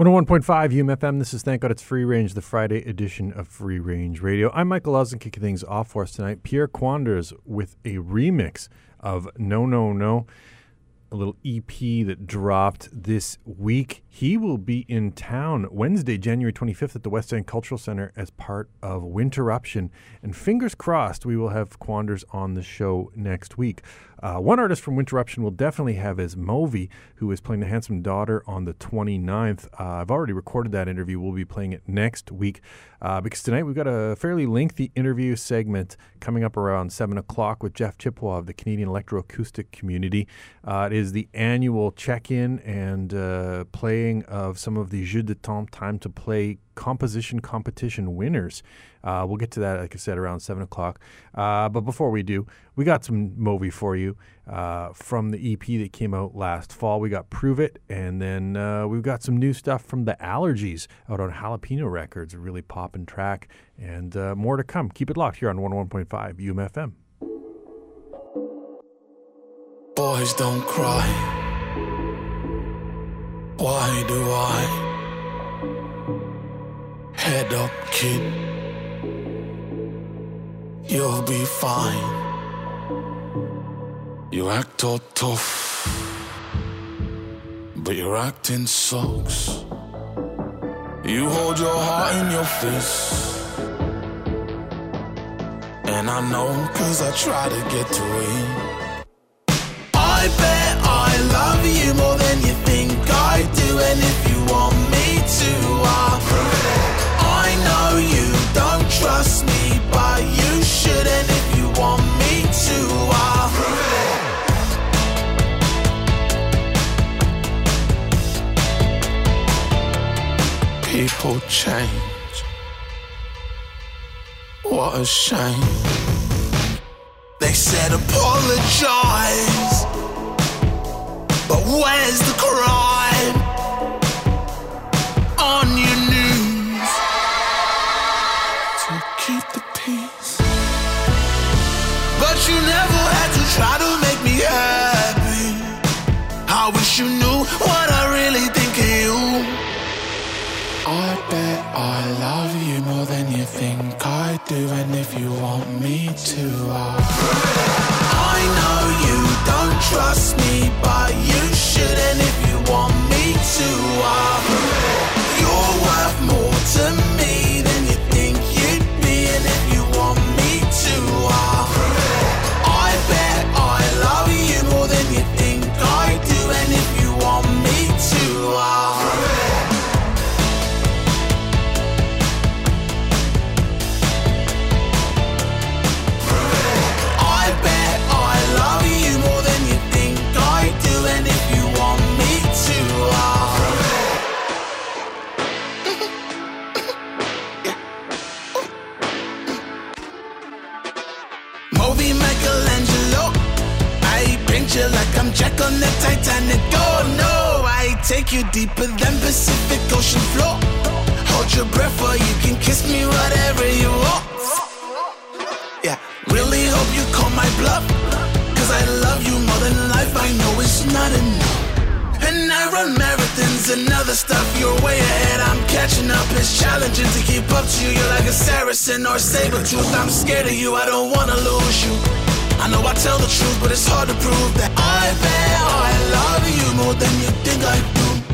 One hundred oh one point five UMFM. This is thank God it's free range, the Friday edition of Free Range Radio. I'm Michael Lawson, kicking things off for us tonight. Pierre Kwenders with a remix of No No No, a little EP that dropped this week. He will be in town Wednesday, January 25th at the West End Cultural Center as part of Winterruption. And fingers crossed, we will have Quanders on the show next week. Uh, one artist from Winterruption will definitely have is Movi, who is playing The Handsome Daughter on the 29th. Uh, I've already recorded that interview. We'll be playing it next week uh, because tonight we've got a fairly lengthy interview segment coming up around 7 o'clock with Jef Chippewa of the Canadian Electroacoustic Community. Uh, it is the annual check-in and uh, playing of some of the Jeux de Temps time to play composition competition winners. Uh, we'll get to that, like I said, around seven o'clock. Uh, but before we do, we got some Moby for you uh, from the EP that came out last fall. We got "Prove It," and then uh, we've got some new stuff from the Allergies out on Jalapeno Records, a really poppin' track, and uh, more to come. Keep it locked here on 101.5 UMFM. Boys don't cry. Why do I? Head up, kid. You'll be fine. You act all tough, but your acting sucks. You hold your heart in your fist. And I know, cause I try to get to it. I bet I love you more than you think I do. And if you want me to, I'll prove it. I know you don't trust me, but you should. And if you want me to, People change. What a shame. They said apologize. But where's the crime? Think I do, and if you want me to, I'll I know you don't trust me, but you should. And if you want me to, I'll you're worth more to me Jack on the Titanic. Oh no, I take you deeper than Pacific Ocean floor. Hold your breath, or you can kiss me whatever you want. Yeah, really hope you call my bluff. Cause I love you more than life, I know it's not enough. And I run marathons and other stuff, you're way ahead. I'm catching up, it's challenging to keep up to you. You're like a Saracen or saber tooth. I'm scared of you, I don't wanna lose you. Tell the truth, but it's hard to prove that I bet I love you more than you think I do.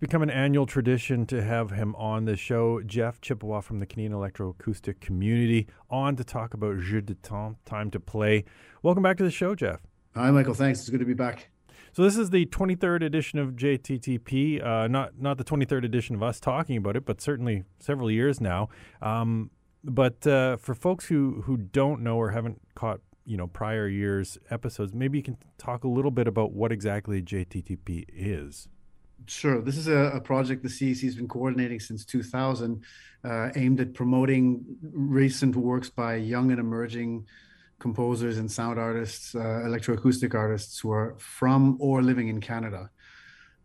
Become an annual tradition to have him on the show. Jef Chippewa from the Canadian Electroacoustic Community on to talk about Jeux de Temps, Time to Play. Welcome back to the show, Jeff. Hi, Michael. Thanks. It's good to be back. So this is the 23rd edition of JTTP. Uh, not not the 23rd edition of us talking about it, but certainly several years now. Um, but uh, for folks who who don't know or haven't caught you know prior years episodes, maybe you can talk a little bit about what exactly JTTP is. Sure. This is a, a project the CEC has been coordinating since 2000, uh, aimed at promoting recent works by young and emerging composers and sound artists, uh, electroacoustic artists who are from or living in Canada.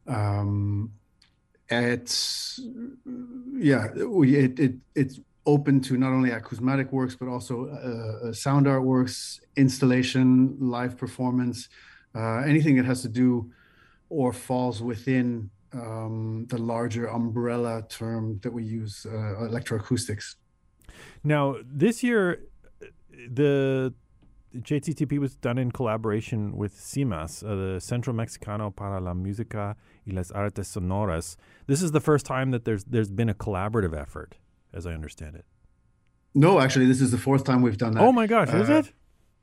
Um, it's yeah, it, it it's open to not only acousmatic works but also uh, uh, sound art works, installation, live performance, uh, anything that has to do or falls within um, the larger umbrella term that we use, uh, electroacoustics. Now, this year, the JTTP was done in collaboration with CMMAS, uh, the Centro Mexicano para la Música y las Artes Sonoras. This is the first time that there's there's been a collaborative effort, as I understand it. No, actually, this is the fourth time we've done that. Oh my gosh, is Uh, it?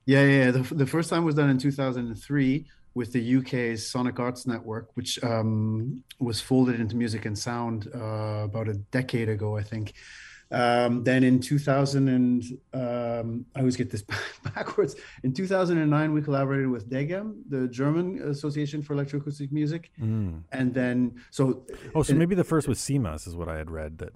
Yeah, yeah. yeah. The, the first time was done in 2003 with the UK's Sonic Arts Network, which um, was folded into Music and Sound uh, about a decade ago, I think. Um, then in 2000 and um, I always get this backwards. In 2009, we collaborated with DEGEM, the German Association for Electroacoustic Music, Mm. and then so Oh, so and- maybe the first was CMMAS, is what I had read. That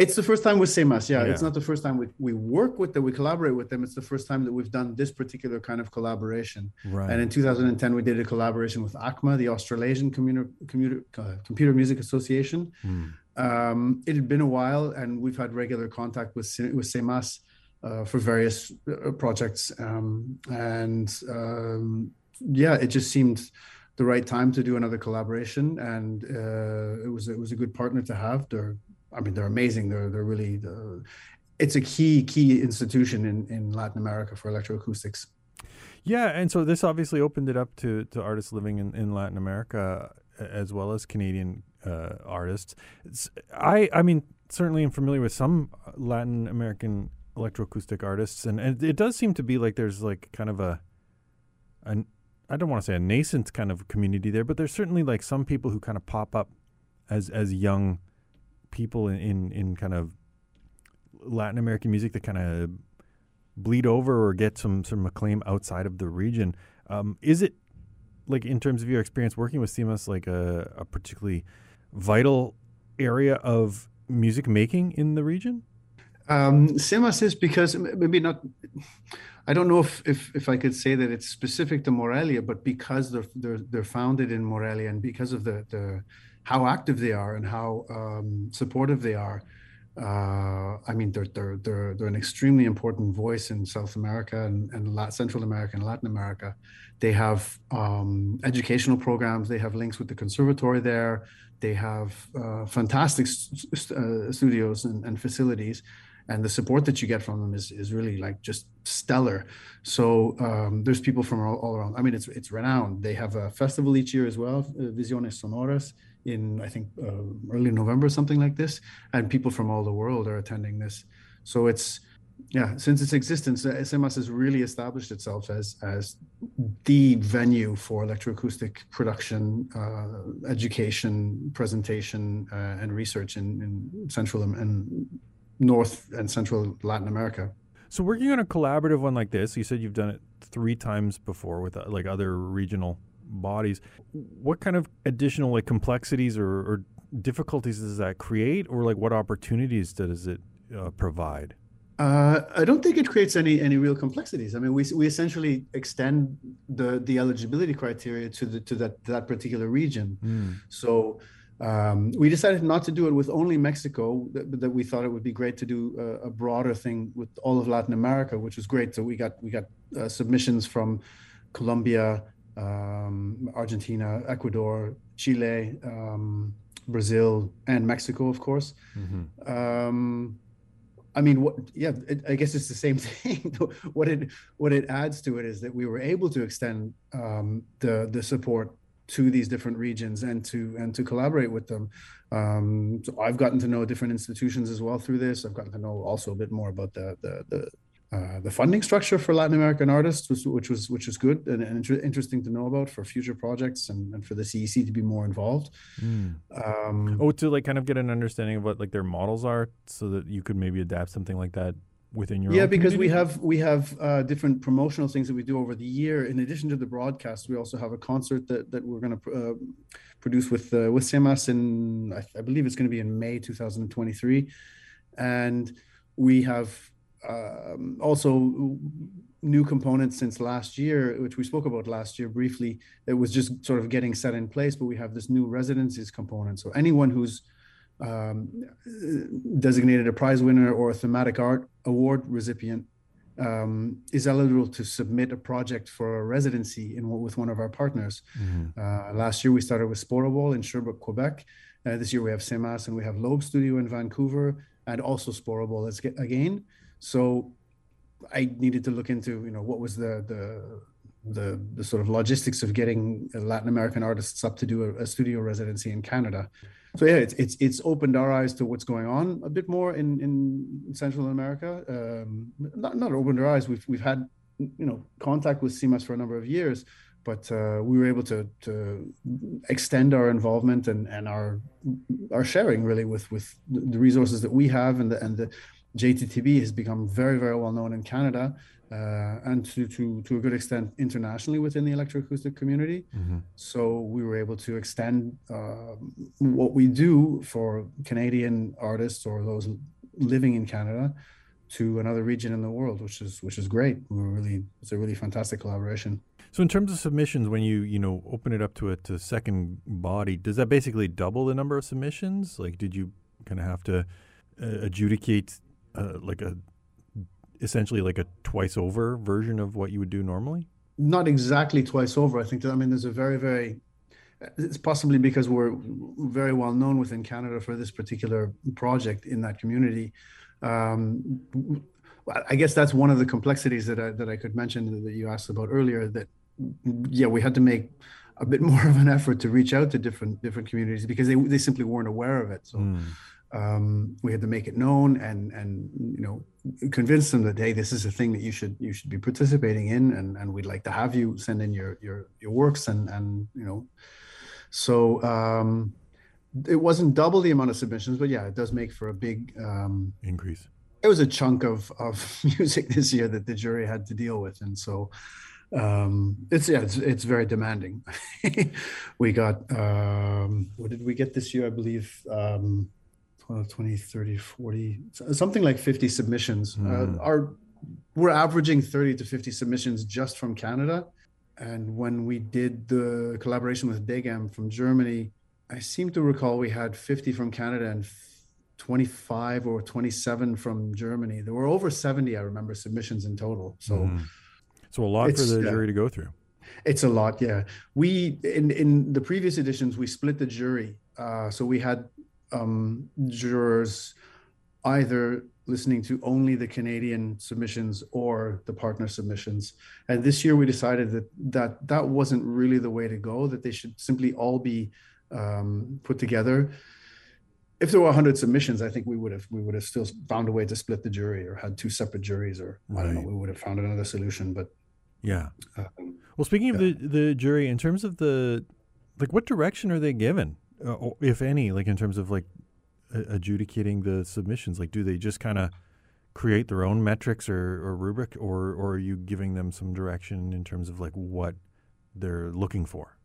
It's the first time with CMMAS. Yeah, it's not the first time we, we work with them, we collaborate with them. It's the first time that we've done this particular kind of collaboration. right. And in 2010, we did a collaboration with ACMA, the Australasian Commuter, Commuter, uh, Computer Music Association. Mm. Um, it had been a while, and we've had regular contact with with CMMAS uh, for various uh, projects. Um, and um, yeah, it just seemed the right time to do another collaboration, and uh, it was it was a good partner to have. They're, I mean, they're amazing. They're they're really. Uh, it's a key key institution in, in Latin America for electroacoustics. Yeah, and so this obviously opened it up to, to artists living in, in Latin America as well as Canadian uh, artists. It's, I I mean certainly I'm familiar with some Latin American electroacoustic artists, and, and it does seem to be like there's like kind of a an I don't want to say a nascent kind of community there, but there's certainly like some people who kind of pop up as as young people in in, in kind of Latin American music that kind of bleed over or get some some acclaim outside of the region. Um, is it like in terms of your experience working with CMMAS like a, a particularly vital area of music making in the region? Um, CMMAS is because maybe not. I don't know if, if if I could say that it's specific to Morelia, but because they're they're they're founded in Morelia and because of the the how active they are and how um, supportive they are. Uh, I mean, they're they're they're they're an extremely important voice in South America and, and Lat- Central America and Latin America. They have um, educational programs. They have links with the conservatory there. They have uh, fantastic s- s- uh, studios and, and facilities and the support that you get from them is, is really like just stellar. So um, there's people from all, all around. I mean, it's it's renowned. They have a festival each year as well, uh, Visiones Sonoras, in I think uh, early November, something like this, and people from all the world are attending this. So it's yeah, since its existence, uh, CMMAS has really established itself as as the venue for electroacoustic production, uh, education, presentation, uh, and research in, in Central and- and North and Central Latin America. So working on a collaborative one like this, you said you've done it three times before with uh, like other regional bodies. What kind of additional like complexities or, or difficulties does that create, or like what opportunities does it uh, provide? Uh, I don't think it creates any any real complexities. I mean, we we essentially extend the the eligibility criteria to the to that that particular region. So um, we decided not to do it with only Mexico, that, that we thought it would be great to do a, a broader thing with all of Latin America, which was great. So we got we got uh, submissions from Colombia, um, Argentina, Ecuador, Chile, um, Brazil, and Mexico, of course. Um, I mean, what? Yeah, it, I guess it's the same thing. what it what it adds to it is that we were able to extend um, the the support to these different regions and to and to collaborate with them. Um, so I've gotten to know different institutions as well through this. I've gotten to know also a bit more about the the the, uh, the funding structure for Latin American artists, which, which was which was good and, and inter- interesting to know about for future projects and, and for the CEC to be more involved. Um, Oh, to like kind of get an understanding of what like their models are, so that you could maybe adapt something like that within your yeah because we have we have uh, different promotional things that we do over the year. In addition to the broadcast we also have a concert that, that we're going to uh, produce with uh, with CMMAS in I, I believe it's going to be in May 2023 and we have um, also new components since last year which we spoke about last year briefly it was just sort of getting set in place but we have this new residencies component so anyone who's um, designated a prize winner or a thematic art award recipient um, is eligible to submit a project for a residency in with one of our partners. Uh, last year we started with Sporobole in Sherbrooke, Quebec. Uh, this year we have CMMAS and we have Lobe Studio in Vancouver and also Sporobole again. So I needed to look into you know what was the the the, the sort of logistics of getting Latin American artists up to do a, a studio residency in Canada. So yeah, it's, it's it's opened our eyes to what's going on a bit more in in Central America. Um, not not opened our eyes. We've we've had you know contact with CMMAS for a number of years, but uh, we were able to to extend our involvement and and our our sharing really with with the resources that we have and the and the JTTP has become very very well known in Canada uh, and to, to to a good extent internationally within the electroacoustic community. So we were able to extend uh, what we do for Canadian artists or those living in Canada to another region in the world, which is which is great. We were really it's a really fantastic collaboration. So in terms of submissions, when you you know open it up to a to second body, does that basically double the number of submissions? Like, did you kind of have to uh, adjudicate uh, like a essentially like a twice over version of what you would do normally? Not exactly twice over. I think that I mean there's a very very it's possibly because we're very well known within Canada for this particular project in that community. Um, I guess that's one of the complexities that I, that I could mention that you asked about earlier. That yeah, we had to make a bit more of an effort to reach out to different different communities because they they simply weren't aware of it. So um, we had to make it known and and you know convince them that hey, this is a thing that you should you should be participating in, and and we'd like to have you send in your your your works and and you know so um, it wasn't double the amount of submissions, but yeah, it does make for a big. Um, Increase. it was a chunk of of music this year that the jury had to deal with, and so um, it's yeah, it's it's very demanding. we got um, what did we get this year? I believe. Um, 12, 20, 30, 40, something like 50 submissions. Uh, our we're averaging 30 to 50 submissions just from Canada. And when we did the collaboration with DEGEM from Germany, I seem to recall we had 50 from Canada and 25 or 27 from Germany. There were over 70, I remember, submissions in total. So So a lot for the jury to go through. it's a lot, yeah. We in in the previous editions we split the jury, uh, so we had um, jurors either listening to only the Canadian submissions or the partner submissions. And this year we decided that that that wasn't really the way to go. That they should simply all be um, put together. If there were 100 submissions, I think we would have we would have still found a way to split the jury or had two separate juries, or I don't know, we would have found another solution. But Yeah. um, Well, speaking of the the jury, in terms of the like, what direction are they given, uh, if any, like in terms of like adjudicating the submissions? Like, do they just kind of create their own metrics or, or rubric, or or are you giving them some direction in terms of like what they're looking for?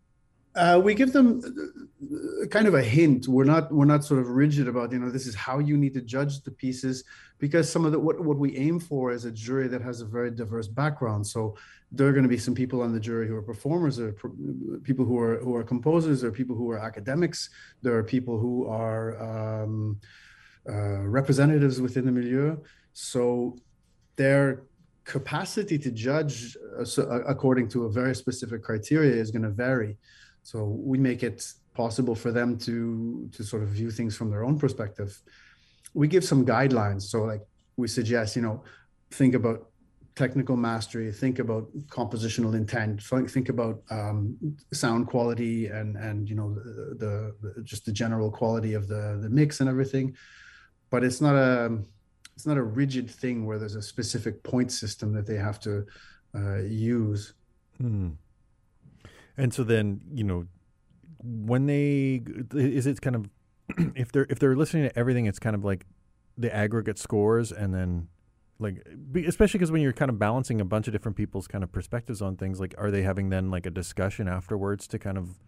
Uh, we give them uh, kind of a hint. We're not we're not sort of rigid about you know this is how you need to judge the pieces because some of the what what we aim for is a jury that has a very diverse background. So there are going to be some people on the jury who are performers, or people who are who are composers, are people who are academics, there are people who are um, uh, representatives within the milieu. So their capacity to judge uh, uh, according to a very specific criteria is going to vary. So we make it possible for them to to sort of view things from their own perspective. We give some guidelines. So like we suggest, you know, think about technical mastery, think about compositional intent, think about um, sound quality, and and you know the, the just the general quality of the the mix and everything. But it's not a it's not a rigid thing where there's a specific point system that they have to uh, use. Hmm. And so then, you know, when they is it kind of if they're if they're listening to everything, it's kind of like the aggregate scores, and then like especially because when you're kind of balancing a bunch of different people's kind of perspectives on things, like are they having then like a discussion afterwards to kind of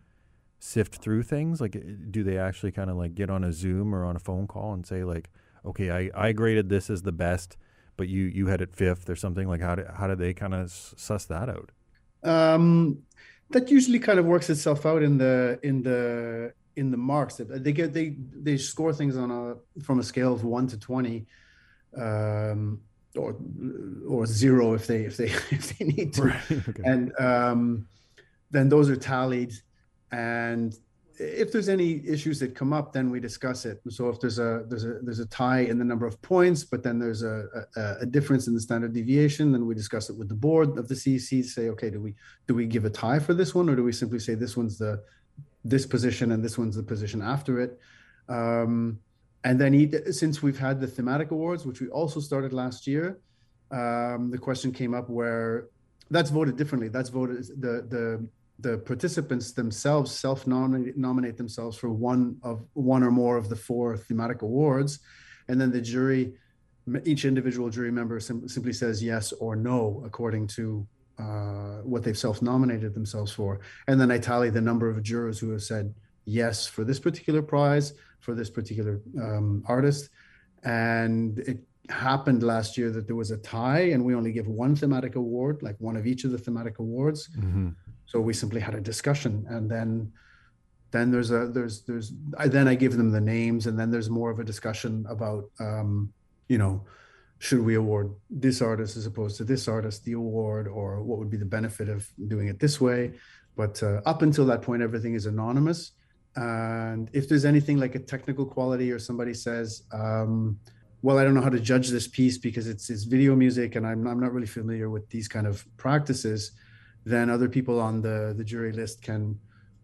sift through things? Like, do they actually kind of like get on a Zoom or on a phone call and say like, okay, I I graded this as the best, but you you had it fifth or something? Like, how do how do they kind of suss that out? Um, that usually kind of works itself out in the in the in the marks that they get they they score things on a from a scale of one to twenty um or or zero if they if they if they need to. Right, okay. and um then those are tallied. And if there's any issues that come up then we discuss it. So if there's a there's a there's a tie in the number of points but then there's a a, a difference in the standard deviation then we discuss it with the board of the cec say okay do we do we give a tie for this one or do we simply say this one's the this position and this one's the position after it? Um, and then he, since we've had the thematic awards which we also started last year um, the question came up where that's voted differently. That's voted the the the participants themselves self nominate themselves for one of one or more of the four thematic awards. And then the jury each individual jury member sim- simply says yes or no according to uh, what they've self-nominated themselves for. And then i tally the number of jurors who have said yes for this particular prize for this particular um, artist. And it happened last year that there was a tie and we only give one thematic award like one of each of the thematic awards. Mm-hmm. so we simply had a discussion and then then there's a there's there's I, then i give them the names and then there's more of a discussion about um you know should we award this artist as opposed to this artist the award or what would be the benefit of doing it this way? But uh, up until that point everything is anonymous and if there's anything like a technical quality or somebody says um, well i don't know how to judge this piece because it's it's video music and i'm, I'm not really familiar with these kind of practices then other people on the the jury list can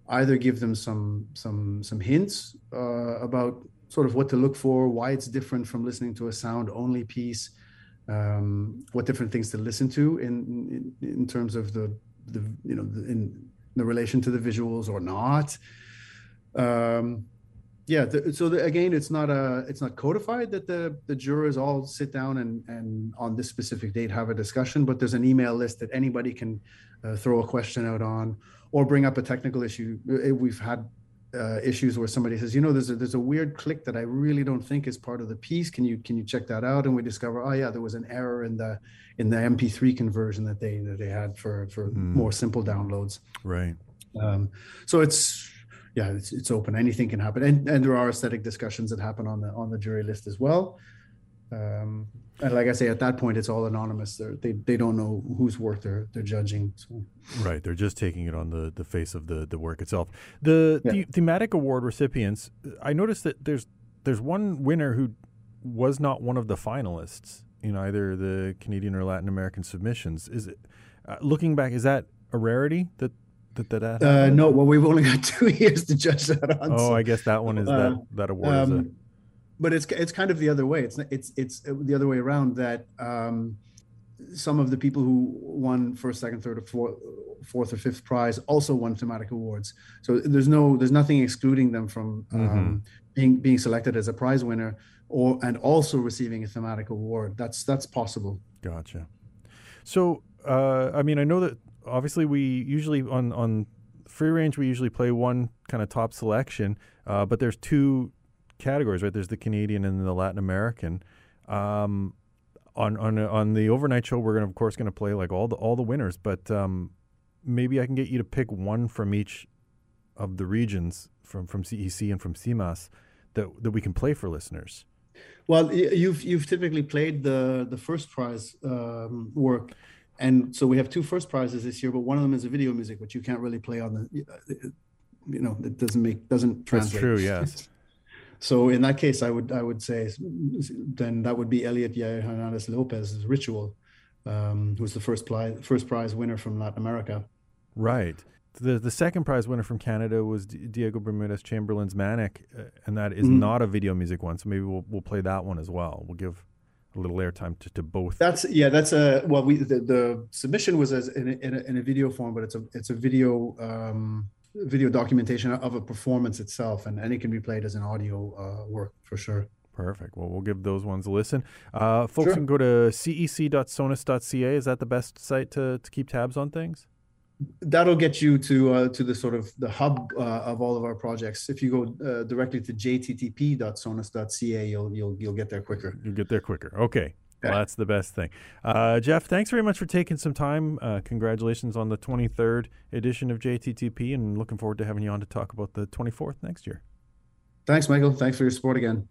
either give them some some some hints uh, about sort of what to look for why it's different from listening to a sound only piece um, what different things to listen to in in, in terms of the the you know the, in the relation to the visuals or not um, yeah the, so the, again it's not a it's not codified that the the jurors all sit down and and on this specific date have a discussion but there's an email list that anybody can uh, throw a question out on or bring up a technical issue. Uh, we've had uh, issues where somebody says you know there's a there's a weird click that i really don't think is part of the piece. Can you can you check that out? And we discover oh yeah there was an error in the in the mp3 conversion that they that they had for for more simple downloads. Right. um, so it's yeah, it's, it's open. Anything can happen, and and there are aesthetic discussions that happen on the on the jury list as well. Um, and like I say, at that point, it's all anonymous. They're, they they don't know whose work they're they're judging. So Right, they're just taking it on the, the face of the, the work itself. The, Yeah. the thematic award recipients, I noticed that there's there's one winner who was not one of the finalists in either the Canadian or Latin American submissions. Is it uh, looking back? Is that a rarity that that that? that uh, no, well, we've only got two years to judge that on. Oh, so- I guess that one is uh, that that award is a um, but it's it's kind of the other way. It's it's it's the other way around that um, some of the people who won first, second, third, or fourth, fourth or fifth prize also won thematic awards. So there's no there's nothing excluding them from um, being being selected as a prize winner or and also receiving a thematic award. That's that's possible. Gotcha. So, uh, I mean, I know that obviously we usually on on free range we usually play one kind of top selection, uh, but there's two categories, right? There's the Canadian and the Latin American. Um, on on on the overnight show, we're gonna of course gonna play like all the all the winners, but um, maybe I can get you to pick one from each of the regions from from CEC and from CMMAS that that we can play for listeners. Well, you've you've typically played the the first prize um, work, and so we have two first prizes this year. But one of them is a video music, which you can't really play on the, you know, it doesn't make doesn't translate. That's true. Yes. So in that case, I would I would say then that would be Elliot Yair Hernandez Lopez's ritual. um, who's the first prize first prize winner from Latin America. Right. The the second prize winner from Canada was Diego Bermudez Chamberlain's Manic, uh, and that is Mhm. not a video music one. So maybe we'll we'll play that one as well. We'll give a little airtime to, to both. That's yeah. That's a well. We the, the submission was as in a, in, a, in a video form, but it's a it's a video um, video documentation of a performance itself, and, and it can be played as an audio uh, work for sure. Perfect. Well, we'll give those ones a listen. Uh, folks Sure. can go to cec.sonus.ca. Is that the best site to, to keep tabs on things? That'll get you to uh, to the sort of the hub uh, of all of our projects. If you go uh, directly to jttp.sonus.ca, you'll you'll you'll get there quicker. You'll get there quicker. Okay. Well, that's the best thing. Uh, Jef, thanks very much for taking some time. Uh, congratulations on the 23rd edition of JTTP, and looking forward to having you on to talk about the 24th next year. Thanks, Michael. Thanks for your support again.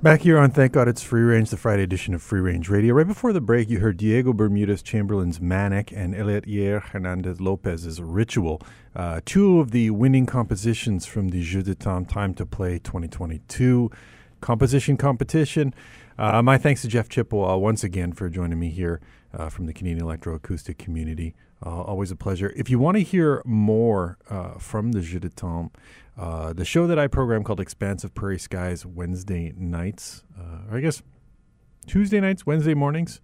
Back here on Thank God It's Free Range, the Friday edition of Free Range Radio. Right before the break, you heard Diego Bermudez Chamberlain's Manic and Elliot Hernandez Lopez's Ritual, uh, two of the winning compositions from the Jeux de Temps Time to Play 2022 composition competition. Uh, my thanks to Jef Chippewa once again for joining me here uh, from the Canadian Electroacoustic community. Uh, always a pleasure. If you want to hear more uh, from the Jeux de Temps, uh, the show that I program called Expansive Prairie Skies Wednesday nights, uh, or I guess Tuesday nights, Wednesday mornings.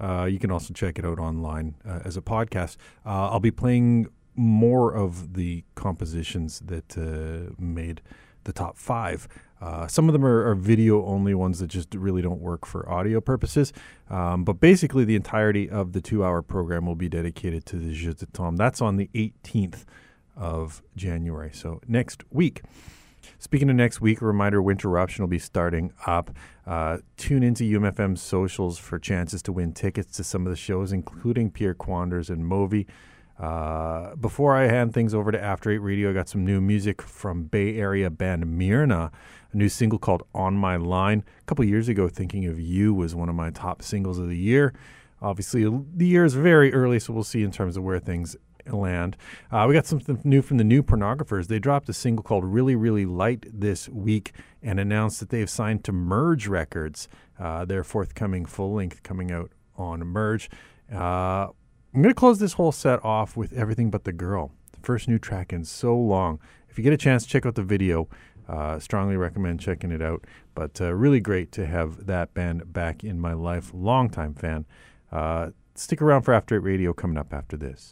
Uh, you can also check it out online uh, as a podcast. Uh, I'll be playing more of the compositions that uh, made the top five. Uh, some of them are, are video only ones that just really don't work for audio purposes. Um, but basically, the entirety of the two hour program will be dedicated to the Jeux de Temps. That's on the 18th of January. So next week. Speaking of next week, a reminder Winter Eruption will be starting up. Uh, tune into UMFM socials for chances to win tickets to some of the shows, including Pierre Kwenders and Movi. Uh, before I hand things over to After Eight Radio, I got some new music from Bay Area band Myrna, a new single called On My Line. A couple years ago, Thinking of You was one of my top singles of the year. Obviously, the year is very early, so we'll see in terms of where things land. Uh, we got something new from the new pornographers. They dropped a single called Really, Really Light this week and announced that they've signed to Merge Records, uh, their forthcoming full length coming out on Merge. Uh, I'm going to close this whole set off with Everything But the Girl, the first new track in so long. If you get a chance, check out the video. Uh, strongly recommend checking it out. But uh, really great to have that band back in my life. Longtime fan. Uh, stick around for After Eight Radio coming up after this.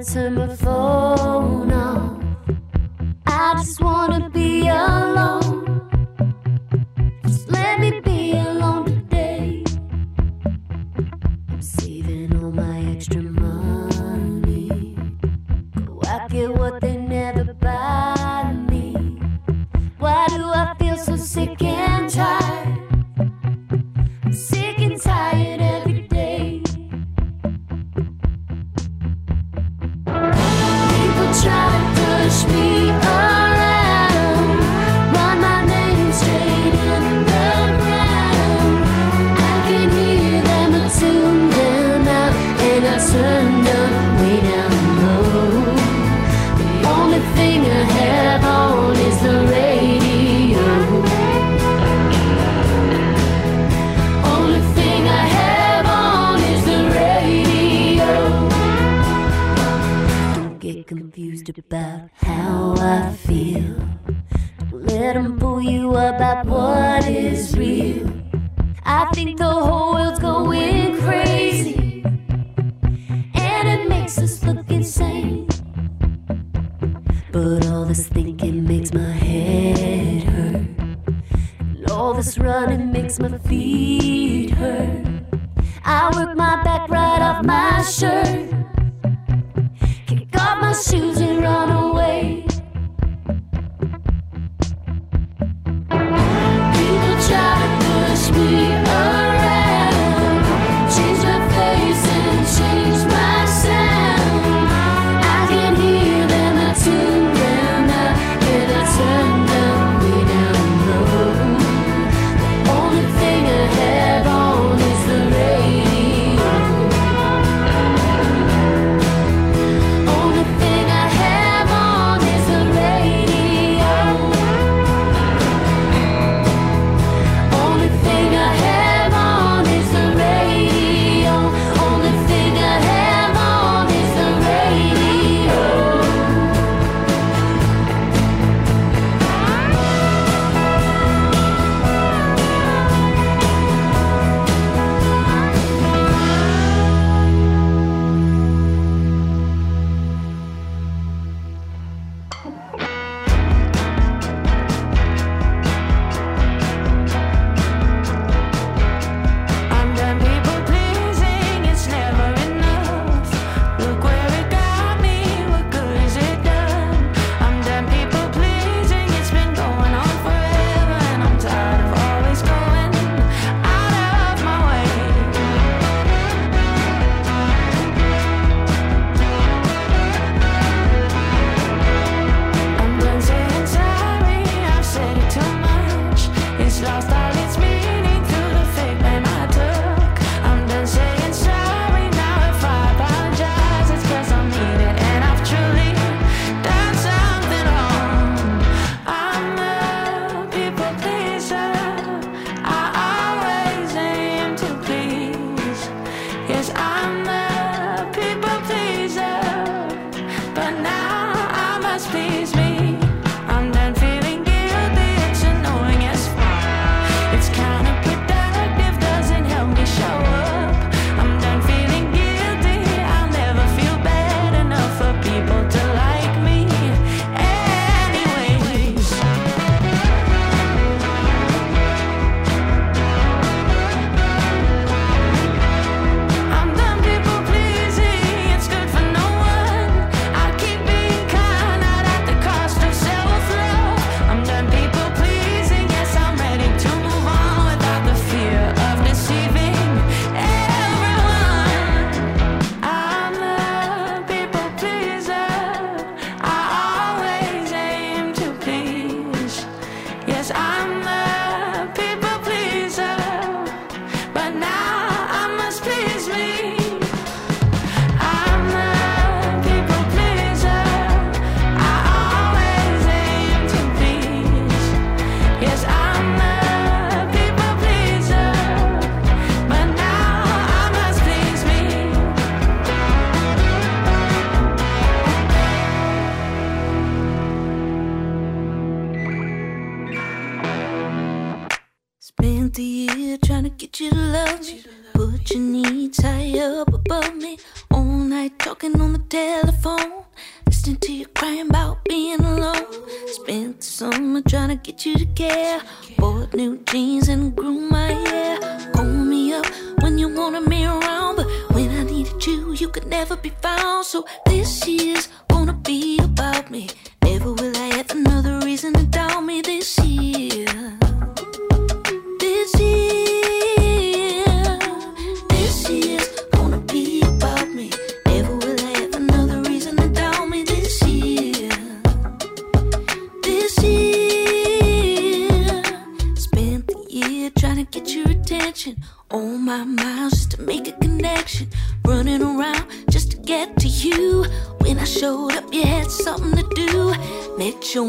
Wanna turn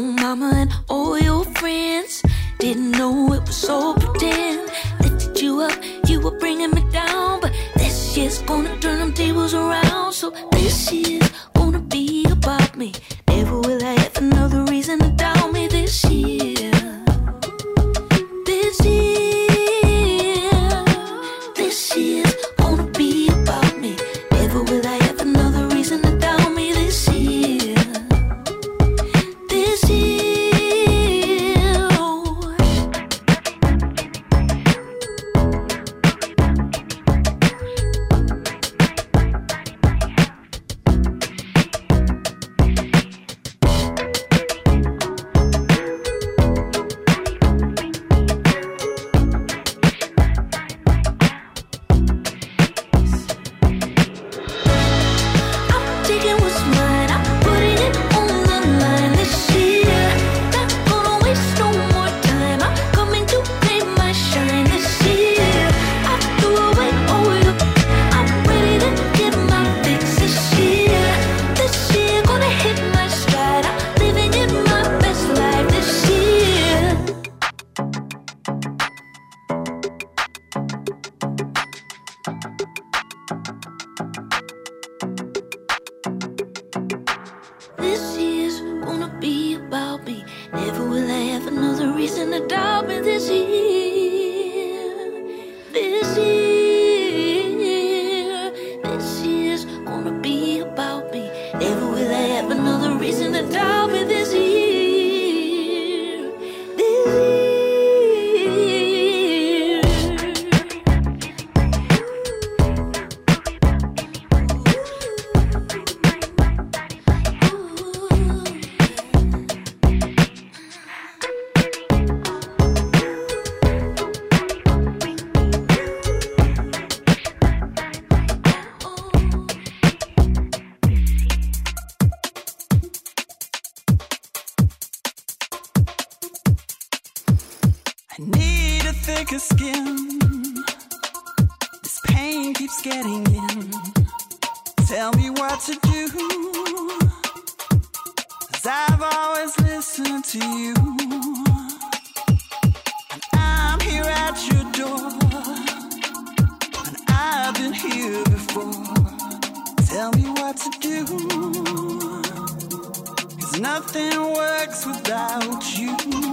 mama and all your friends. Didn't know it was so pretend. Lifted you up, you were bringing me down. But this year's gonna turn them tables around. So this year's gonna be about me. Never will I have another. without you.